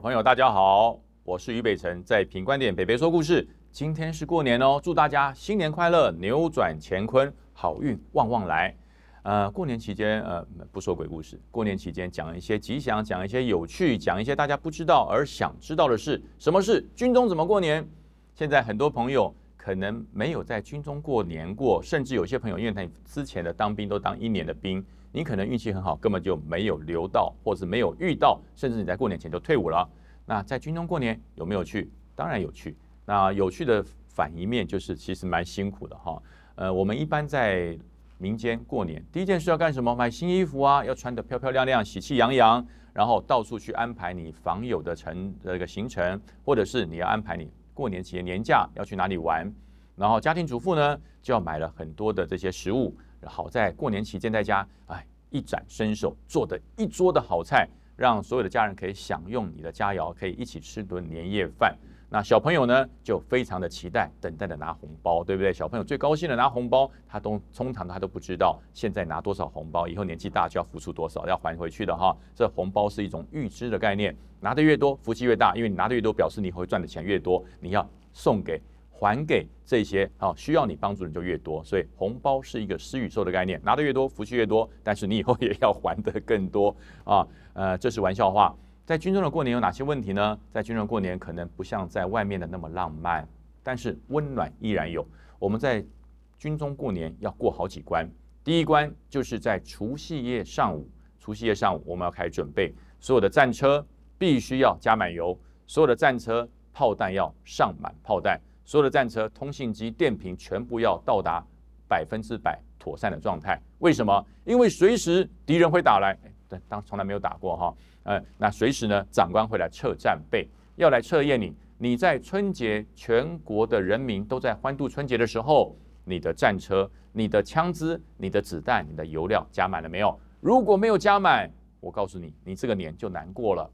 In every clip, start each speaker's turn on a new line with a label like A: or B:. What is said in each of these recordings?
A: 朋友，大家好，我是于北辰，在品观点北北说故事。今天是过年哦，祝大家新年快乐，扭转乾坤，好运旺旺来。呃，过年期间，呃，不说鬼故事。过年期间讲一些吉祥，讲一些有趣，讲一些大家不知道而想知道的事。什么事军中怎么过年？现在很多朋友可能没有在军中过年过，甚至有些朋友因为他之前的当兵都当一年的兵。你可能运气很好，根本就没有留到，或是没有遇到，甚至你在过年前就退伍了。那在军中过年有没有去？当然有趣。那有趣的反一面就是，其实蛮辛苦的哈。呃，我们一般在民间过年，第一件事要干什么？买新衣服啊，要穿得漂漂亮亮、喜气洋洋，然后到处去安排你访友的程这个行程，或者是你要安排你过年期间年假要去哪里玩。然后家庭主妇呢，就要买了很多的这些食物。好在过年期间在家，哎，一展身手，做的一桌的好菜，让所有的家人可以享用你的佳肴，可以一起吃顿年夜饭。那小朋友呢，就非常的期待，等待的拿红包，对不对？小朋友最高兴的拿红包，他都通常他都不知道，现在拿多少红包，以后年纪大就要付出多少，要还回去的哈。这红包是一种预支的概念，拿的越多，福气越大，因为你拿的越多，表示你会赚的钱越多，你要送给。还给这些啊需要你帮助的人就越多，所以红包是一个施与受的概念，拿的越多福气越多，但是你以后也要还的更多啊。呃，这是玩笑话。在军中的过年有哪些问题呢？在军中过年可能不像在外面的那么浪漫，但是温暖依然有。我们在军中过年要过好几关，第一关就是在除夕夜上午，除夕夜上午我们要开始准备，所有的战车必须要加满油，所有的战车炮弹要上满炮弹。所有的战车、通信机、电瓶全部要到达百分之百妥善的状态。为什么？因为随时敌人会打来，对，当从来没有打过哈。呃，那随时呢，长官会来测战备，要来测验你。你在春节，全国的人民都在欢度春节的时候，你的战车、你的枪支、你的子弹、你的油料加满了没有？如果没有加满，我告诉你，你这个年就难过了。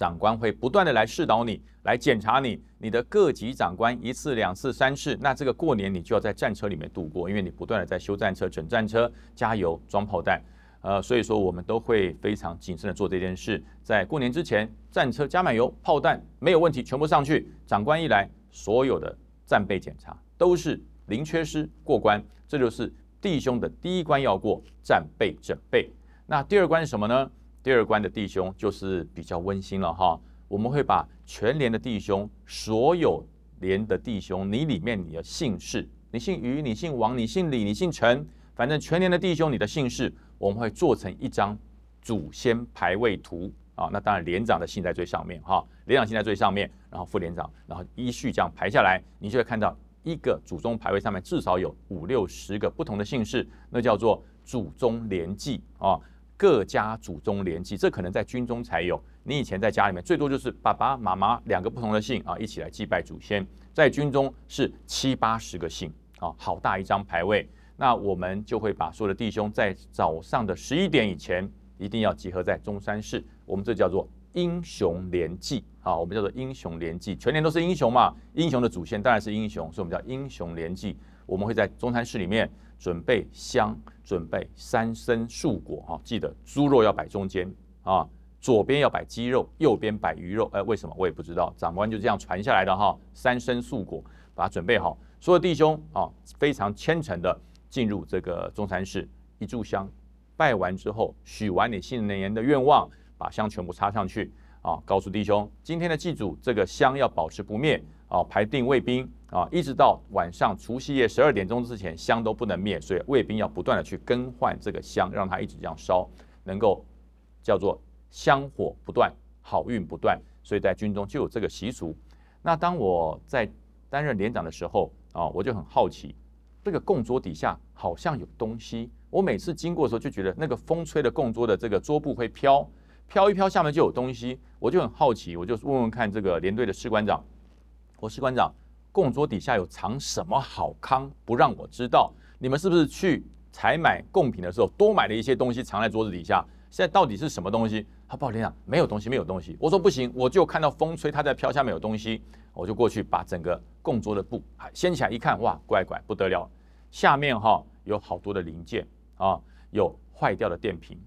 A: 长官会不断的来试导你，来检查你，你的各级长官一次、两次、三次，那这个过年你就要在战车里面度过，因为你不断的在修战车、整战车、加油、装炮弹，呃，所以说我们都会非常谨慎的做这件事。在过年之前，战车加满油，炮弹没有问题，全部上去。长官一来，所有的战备检查都是零缺失过关，这就是弟兄的第一关要过战备准备。那第二关是什么呢？第二关的弟兄就是比较温馨了哈，我们会把全连的弟兄，所有连的弟兄，你里面你的姓氏，你姓于，你姓王，你姓李，你姓陈，反正全连的弟兄，你的姓氏，我们会做成一张祖先排位图啊。那当然连长的姓在最上面哈，连长姓在最上面，然后副连长，然后依序这样排下来，你就会看到一个祖宗排位上面至少有五六十个不同的姓氏，那叫做祖宗连记啊。各家祖宗联祭，这可能在军中才有。你以前在家里面，最多就是爸爸妈妈两个不同的姓啊，一起来祭拜祖先。在军中是七八十个姓啊，好大一张牌位。那我们就会把所有的弟兄在早上的十一点以前，一定要集合在中山市。我们这叫做英雄联祭啊，我们叫做英雄联祭，全年都是英雄嘛。英雄的祖先当然是英雄，所以我们叫英雄联祭。我们会在中山市里面。准备香，准备三生素果哈，记得猪肉要摆中间啊，左边要摆鸡肉，右边摆鱼肉。哎，为什么我也不知道，长官就这样传下来的哈。三生素果，把它准备好。所有弟兄啊，非常虔诚的进入这个中山市，一炷香，拜完之后，许完你新年的愿望，把香全部插上去啊，告诉弟兄，今天的祭祖，这个香要保持不灭啊，排定卫兵。啊，一直到晚上除夕夜十二点钟之前，香都不能灭，所以卫兵要不断的去更换这个香，让它一直这样烧，能够叫做香火不断，好运不断。所以在军中就有这个习俗。那当我在担任连长的时候啊，我就很好奇，这个供桌底下好像有东西。我每次经过的时候就觉得那个风吹的供桌的这个桌布会飘，飘一飘下面就有东西，我就很好奇，我就问问看这个连队的士官长，我士官长。供桌底下有藏什么好康？不让我知道。你们是不是去采买贡品的时候多买了一些东西藏在桌子底下？现在到底是什么东西？他报连长没有东西，没有东西。我说不行，我就看到风吹，它在飘，下面有东西，我就过去把整个供桌的布掀起来一看，哇，乖乖不得了，下面哈有好多的零件啊，有坏掉的电瓶，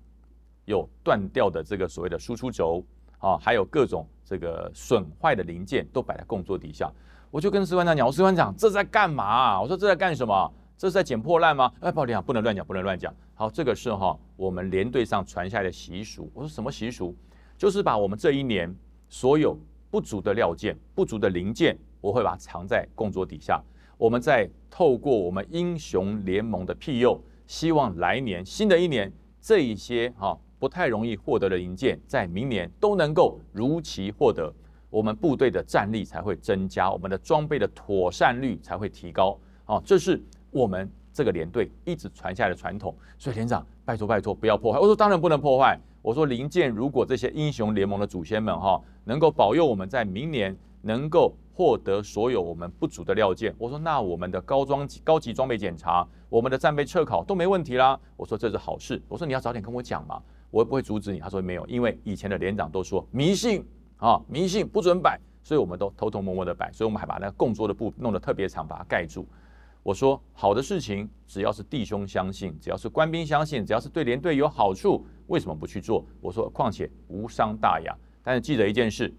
A: 有断掉的这个所谓的输出轴啊，还有各种这个损坏的零件都摆在供桌底下。我就跟士官长讲，我士官长这在干嘛？我说这在干什么？这是在捡破烂吗？哎，不好意思，不能乱讲，不能乱讲。好，这个是哈我们连队上传下来的习俗。我说什么习俗？就是把我们这一年所有不足的料件、不足的零件，我会把它藏在供桌底下。我们再透过我们英雄联盟的庇佑，希望来年新的一年，这一些哈不太容易获得的零件，在明年都能够如期获得，我们部队的战力才会增加，我们的装备的妥善率才会提高。啊，这是我们这个连队一直传下来的传统。所以连长，拜托拜托，不要破坏。我说当然不能破坏。我说零件，如果这些英雄联盟的祖先们哈，能够保佑我们在明年能够。获得所有我们不足的料件，我说那我们的高装高级装备检查，我们的战备测考都没问题啦。我说这是好事。我说你要早点跟我讲嘛，我也不会阻止你。他说没有，因为以前的连长都说迷信啊，迷信不准摆，所以我们都偷偷摸摸的摆，所以我们还把那个供桌的布弄得特别长，把它盖住。我说好的事情，只要是弟兄相信，只要是官兵相信，只要是对连队有好处，为什么不去做？我说况且无伤大雅。但是记得一件事。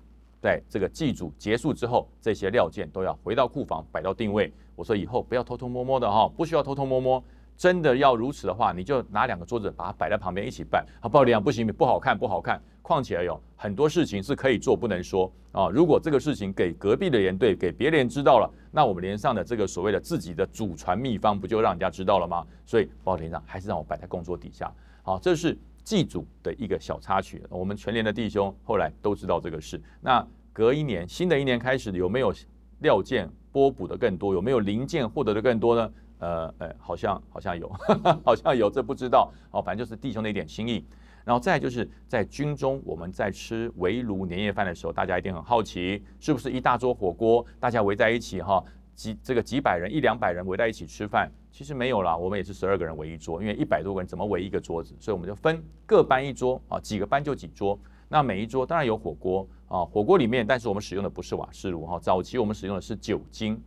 A: 在这个祭祖结束之后，这些料件都要回到库房摆到定位。我说以后不要偷偷摸摸的哈，不需要偷偷摸摸。真的要如此的话，你就拿两个桌子把它摆在旁边一起办。好，不好不行，不好看，不好看。况且有很多事情是可以做，不能说啊。如果这个事情给隔壁的连队、给别人知道了，那我们连上的这个所谓的自己的祖传秘方，不就让人家知道了吗？所以，报连长还是让我摆在工作底下。好，这是。祭祖的一个小插曲，我们全连的弟兄后来都知道这个事。那隔一年，新的一年开始，有没有料件拨补的更多？有没有零件获得的更多呢？呃，呃，好像好像有，好像有，这不知道。哦，反正就是弟兄的一点心意。然后再就是在军中，我们在吃围炉年夜饭的时候，大家一定很好奇，是不是一大桌火锅，大家围在一起哈？几这个几百人一两百人围在一起吃饭，其实没有啦，我们也是十二个人围一桌，因为一百多个人怎么围一个桌子？所以我们就分各班一桌啊，几个班就几桌。那每一桌当然有火锅啊，火锅里面，但是我们使用的不是瓦斯炉哈，早期我们使用的是酒精，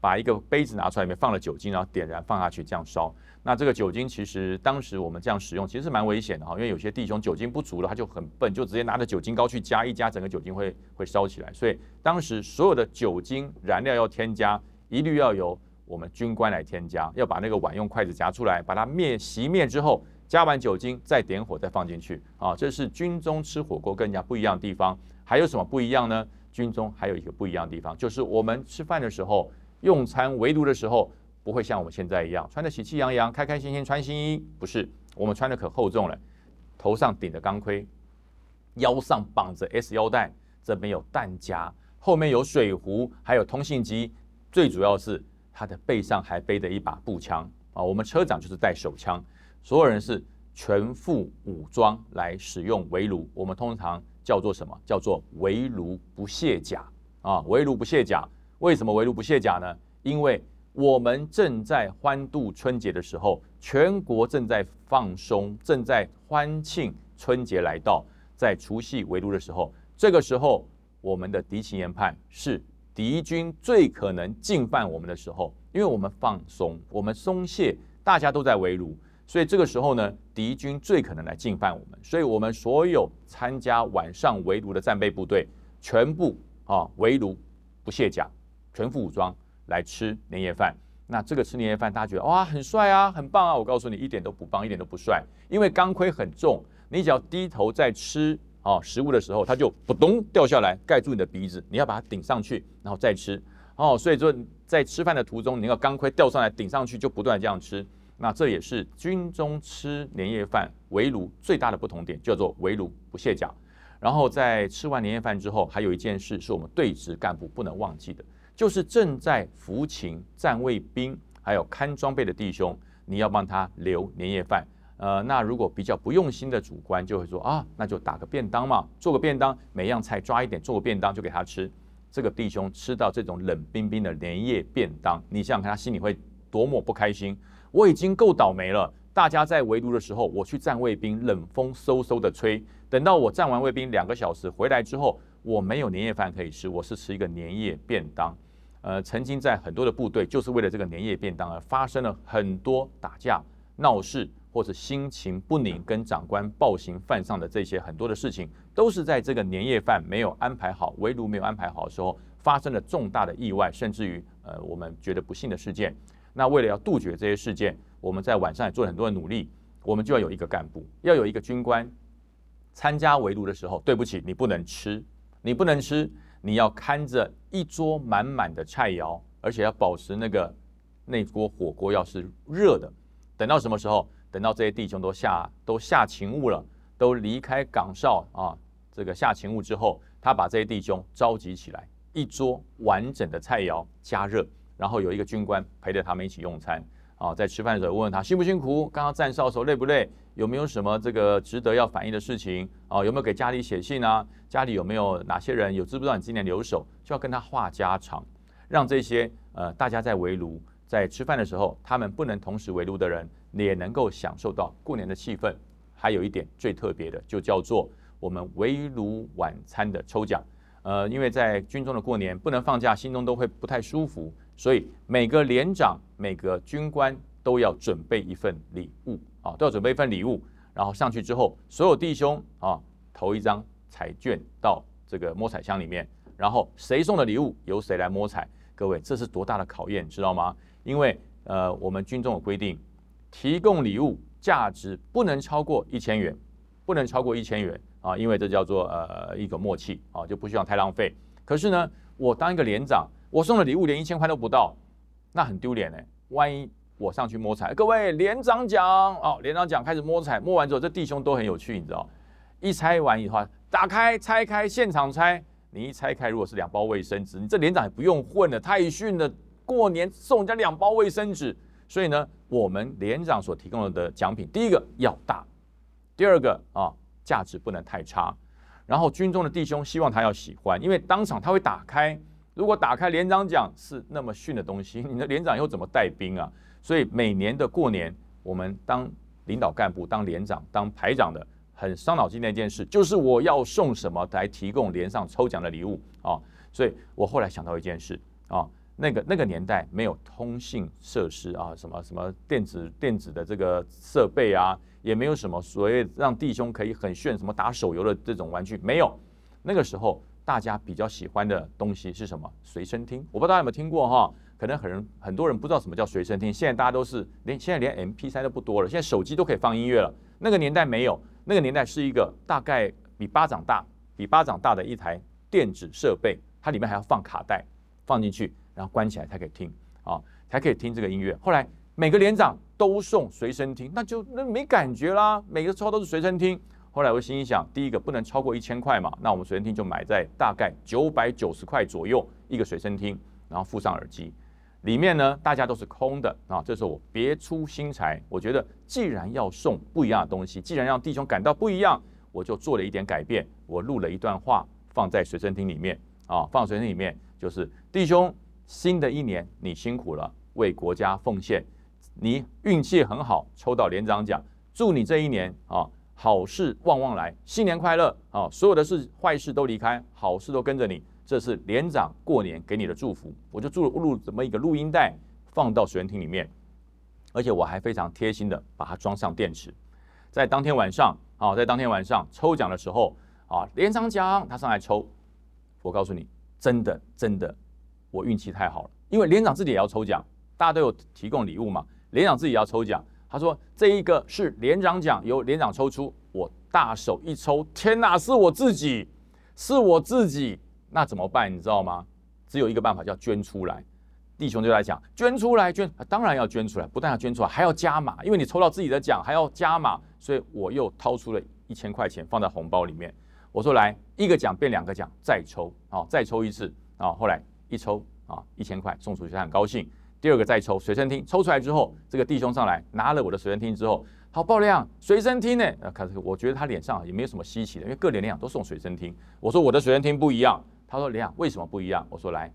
A: 把一个杯子拿出来，里面放了酒精，然后点燃放下去这样烧。那这个酒精其实当时我们这样使用其实是蛮危险的哈，因为有些弟兄酒精不足了，他就很笨，就直接拿着酒精膏去加一加，整个酒精会会烧起来。所以当时所有的酒精燃料要添加，一律要由我们军官来添加，要把那个碗用筷子夹出来，把它灭熄灭之后，加完酒精再点火再放进去啊。这是军中吃火锅更加不一样的地方。还有什么不一样呢？军中还有一个不一样的地方，就是我们吃饭的时候、用餐围炉的时候。不会像我们现在一样穿的喜气洋洋、开开心心穿新衣，不是我们穿的可厚重了，头上顶着钢盔，腰上绑着 S 腰带，这边有弹夹，后面有水壶，还有通信机，最主要是他的背上还背着一把步枪啊。我们车长就是带手枪，所有人是全副武装来使用围炉，我们通常叫做什么？叫做围炉不卸甲啊！围炉不卸甲，为什么围炉不卸甲呢？因为我们正在欢度春节的时候，全国正在放松，正在欢庆春节来到，在除夕围炉的时候，这个时候我们的敌情研判是敌军最可能进犯我们的时候，因为我们放松，我们松懈，大家都在围炉，所以这个时候呢，敌军最可能来进犯我们，所以我们所有参加晚上围炉的战备部队，全部啊围炉不卸甲，全副武装。来吃年夜饭，那这个吃年夜饭，大家觉得哇很帅啊，很棒啊！我告诉你，一点都不棒，一点都不帅，因为钢盔很重，你只要低头在吃哦食物的时候，它就扑咚掉下来，盖住你的鼻子，你要把它顶上去，然后再吃哦。所以说，在吃饭的途中，你那个钢盔掉上来顶上去，就不断这样吃。那这也是军中吃年夜饭围炉最大的不同点，叫做围炉不卸甲。然后在吃完年夜饭之后，还有一件事是我们对职干部不能忘记的。就是正在服勤站卫兵，还有看装备的弟兄，你要帮他留年夜饭。呃，那如果比较不用心的主官就会说啊，那就打个便当嘛，做个便当，每样菜抓一点，做个便当就给他吃。这个弟兄吃到这种冷冰冰的年夜便当，你想想看他心里会多么不开心。我已经够倒霉了，大家在围炉的时候，我去站卫兵，冷风嗖嗖的吹，等到我站完卫兵两个小时回来之后，我没有年夜饭可以吃，我是吃一个年夜便当。呃，曾经在很多的部队，就是为了这个年夜便当而发生了很多打架闹事，或者心情不宁，跟长官暴行犯上的这些很多的事情，都是在这个年夜饭没有安排好、围炉没有安排好的时候，发生了重大的意外，甚至于呃我们觉得不幸的事件。那为了要杜绝这些事件，我们在晚上也做了很多的努力。我们就要有一个干部，要有一个军官，参加围炉的时候，对不起，你不能吃，你不能吃，你要看着一桌满满的菜肴，而且要保持那个那锅火锅要是热的。等到什么时候？等到这些弟兄都下都下勤务了，都离开岗哨啊，这个下勤务之后，他把这些弟兄召集起来，一桌完整的菜肴加热，然后有一个军官陪着他们一起用餐啊。在吃饭的时候问问他辛不辛苦，刚刚站哨的时候累不累，有没有什么这个值得要反映的事情啊？有没有给家里写信啊？家里有没有哪些人有知不知道你今年留守？就要跟他话家常，让这些呃大家在围炉在吃饭的时候，他们不能同时围炉的人。也能够享受到过年的气氛。还有一点最特别的，就叫做我们围炉晚餐的抽奖。呃，因为在军中的过年不能放假，心中都会不太舒服，所以每个连长、每个军官都要准备一份礼物啊，都要准备一份礼物。然后上去之后，所有弟兄啊投一张彩券到这个摸彩箱里面，然后谁送的礼物由谁来摸彩。各位，这是多大的考验，知道吗？因为呃，我们军中有规定。提供礼物价值不能超过一千元，不能超过一千元啊，因为这叫做呃一个默契啊，就不希望太浪费。可是呢，我当一个连长，我送的礼物连一千块都不到，那很丢脸呢。万一我上去摸彩，各位连长奖哦，连长奖开始摸彩，摸完之后这弟兄都很有趣，你知道？一拆完以后，打开拆开现场拆，你一拆开如果是两包卫生纸，你这连长也不用混了，太逊了，过年送人家两包卫生纸。所以呢，我们连长所提供的奖品，第一个要大，第二个啊，价值不能太差。然后军中的弟兄希望他要喜欢，因为当场他会打开。如果打开连长奖是那么逊的东西，你的连长又怎么带兵啊？所以每年的过年，我们当领导干部、当连长、当排长的，很伤脑筋的一件事，就是我要送什么来提供连上抽奖的礼物啊？所以我后来想到一件事啊。那个那个年代没有通信设施啊，什么什么电子电子的这个设备啊，也没有什么所谓让弟兄可以很炫什么打手游的这种玩具，没有。那个时候大家比较喜欢的东西是什么？随身听。我不知道大家有没有听过哈？可能很人很多人不知道什么叫随身听。现在大家都是连现在连 M P 三都不多了，现在手机都可以放音乐了。那个年代没有，那个年代是一个大概比巴掌大、比巴掌大的一台电子设备，它里面还要放卡带，放进去。然后关起来才可以听啊，才可以听这个音乐。后来每个连长都送随身听，那就那没感觉啦。每个抽都是随身听。后来我心里想，第一个不能超过一千块嘛，那我们随身听就买在大概九百九十块左右一个随身听，然后附上耳机。里面呢，大家都是空的啊。这时候我别出心裁，我觉得既然要送不一样的东西，既然让弟兄感到不一样，我就做了一点改变。我录了一段话放在随身听里面啊，放随身听里面就是弟兄。新的一年，你辛苦了，为国家奉献，你运气很好，抽到连长奖，祝你这一年啊，好事旺旺来，新年快乐啊！所有的事坏事都离开，好事都跟着你，这是连长过年给你的祝福。我就录录这么一个录音带，放到水源厅里面，而且我还非常贴心的把它装上电池，在当天晚上啊，在当天晚上抽奖的时候啊，连长奖他上来抽，我告诉你，真的真的。我运气太好了，因为连长自己也要抽奖，大家都有提供礼物嘛。连长自己也要抽奖，他说这一个是连长奖，由连长抽出。我大手一抽，天哪，是我自己，是我自己，那怎么办？你知道吗？只有一个办法，叫捐出来。弟兄就在讲，捐出来，捐，当然要捐出来，不但要捐出来，还要加码，因为你抽到自己的奖，还要加码，所以我又掏出了一千块钱放在红包里面。我说来，一个奖变两个奖，再抽啊，再抽一次啊。后来。一抽啊，一千块送出去，他很高兴。第二个再抽随身听，抽出来之后，这个弟兄上来拿了我的随身听之后，好爆亮，随身听呢？呃，可是我觉得他脸上也没有什么稀奇的，因为各年龄都送随身听。我说我的随身听不一样，他说亮为什么不一样？我说来，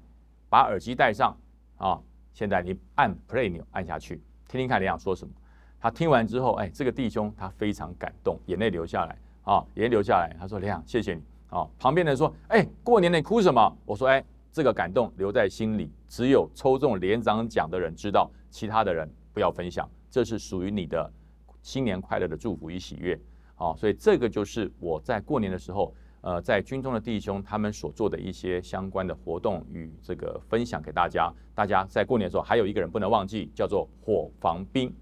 A: 把耳机戴上啊，现在你按 play 钮按下去，听听看连长说什么。他听完之后，哎，这个弟兄他非常感动，眼泪流下来啊，眼泪流下来。他说亮谢谢你啊。旁边的人说，哎，过年你哭什么？我说哎。这个感动留在心里，只有抽中连长奖的人知道，其他的人不要分享。这是属于你的新年快乐的祝福与喜悦。好，所以这个就是我在过年的时候，呃，在军中的弟兄他们所做的一些相关的活动与这个分享给大家。大家在过年的时候还有一个人不能忘记，叫做伙房兵。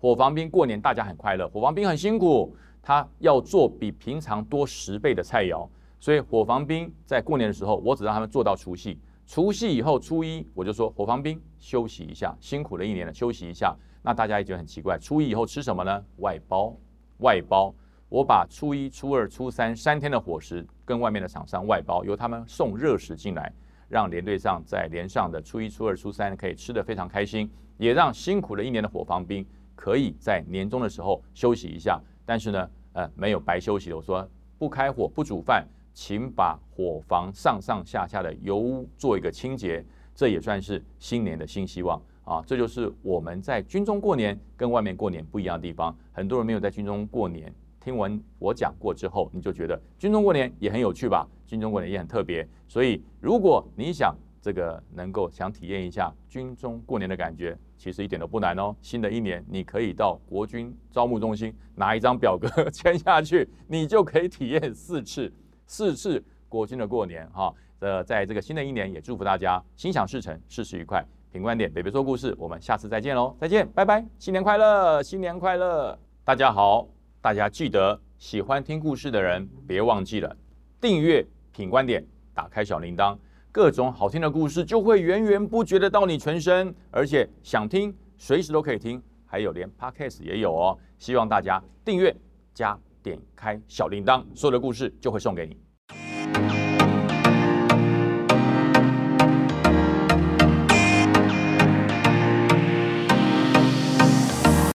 A: 伙房兵过年大家很快乐，伙房兵很辛苦，他要做比平常多十倍的菜肴。所以伙房兵在过年的时候，我只让他们做到除夕。除夕以后，初一我就说伙房兵休息一下，辛苦了一年了，休息一下。那大家也觉得很奇怪，初一以后吃什么呢？外包，外包。我把初一、初二、初三三天的伙食跟外面的厂商外包，由他们送热食进来，让连队上在连上的初一、初二、初三可以吃得非常开心，也让辛苦了一年的伙房兵可以在年终的时候休息一下。但是呢，呃，没有白休息的。我说不开火、不煮饭，请把伙房上上下下的油污做一个清洁，这也算是新年的新希望啊！这就是我们在军中过年跟外面过年不一样的地方。很多人没有在军中过年。听完我讲过之后，你就觉得军中过年也很有趣吧？军中过年也很特别。所以，如果你想这个能够想体验一下军中过年的感觉，其实一点都不难哦。新的一年，你可以到国军招募中心拿一张表格 签下去，你就可以体验四次四次国军的过年哈。呃，在这个新的一年，也祝福大家心想事成，事事愉快。品观点，北北说故事，我们下次再见喽！再见，拜拜，新年快乐，新年快乐，大家好。大家记得，喜欢听故事的人别忘记了订阅品观点，打开小铃铛，各种好听的故事就会源源不绝的到你全身，而且想听随时都可以听，还有连 podcast 也有哦。希望大家订阅加点开小铃铛，所有的故事就会送给你。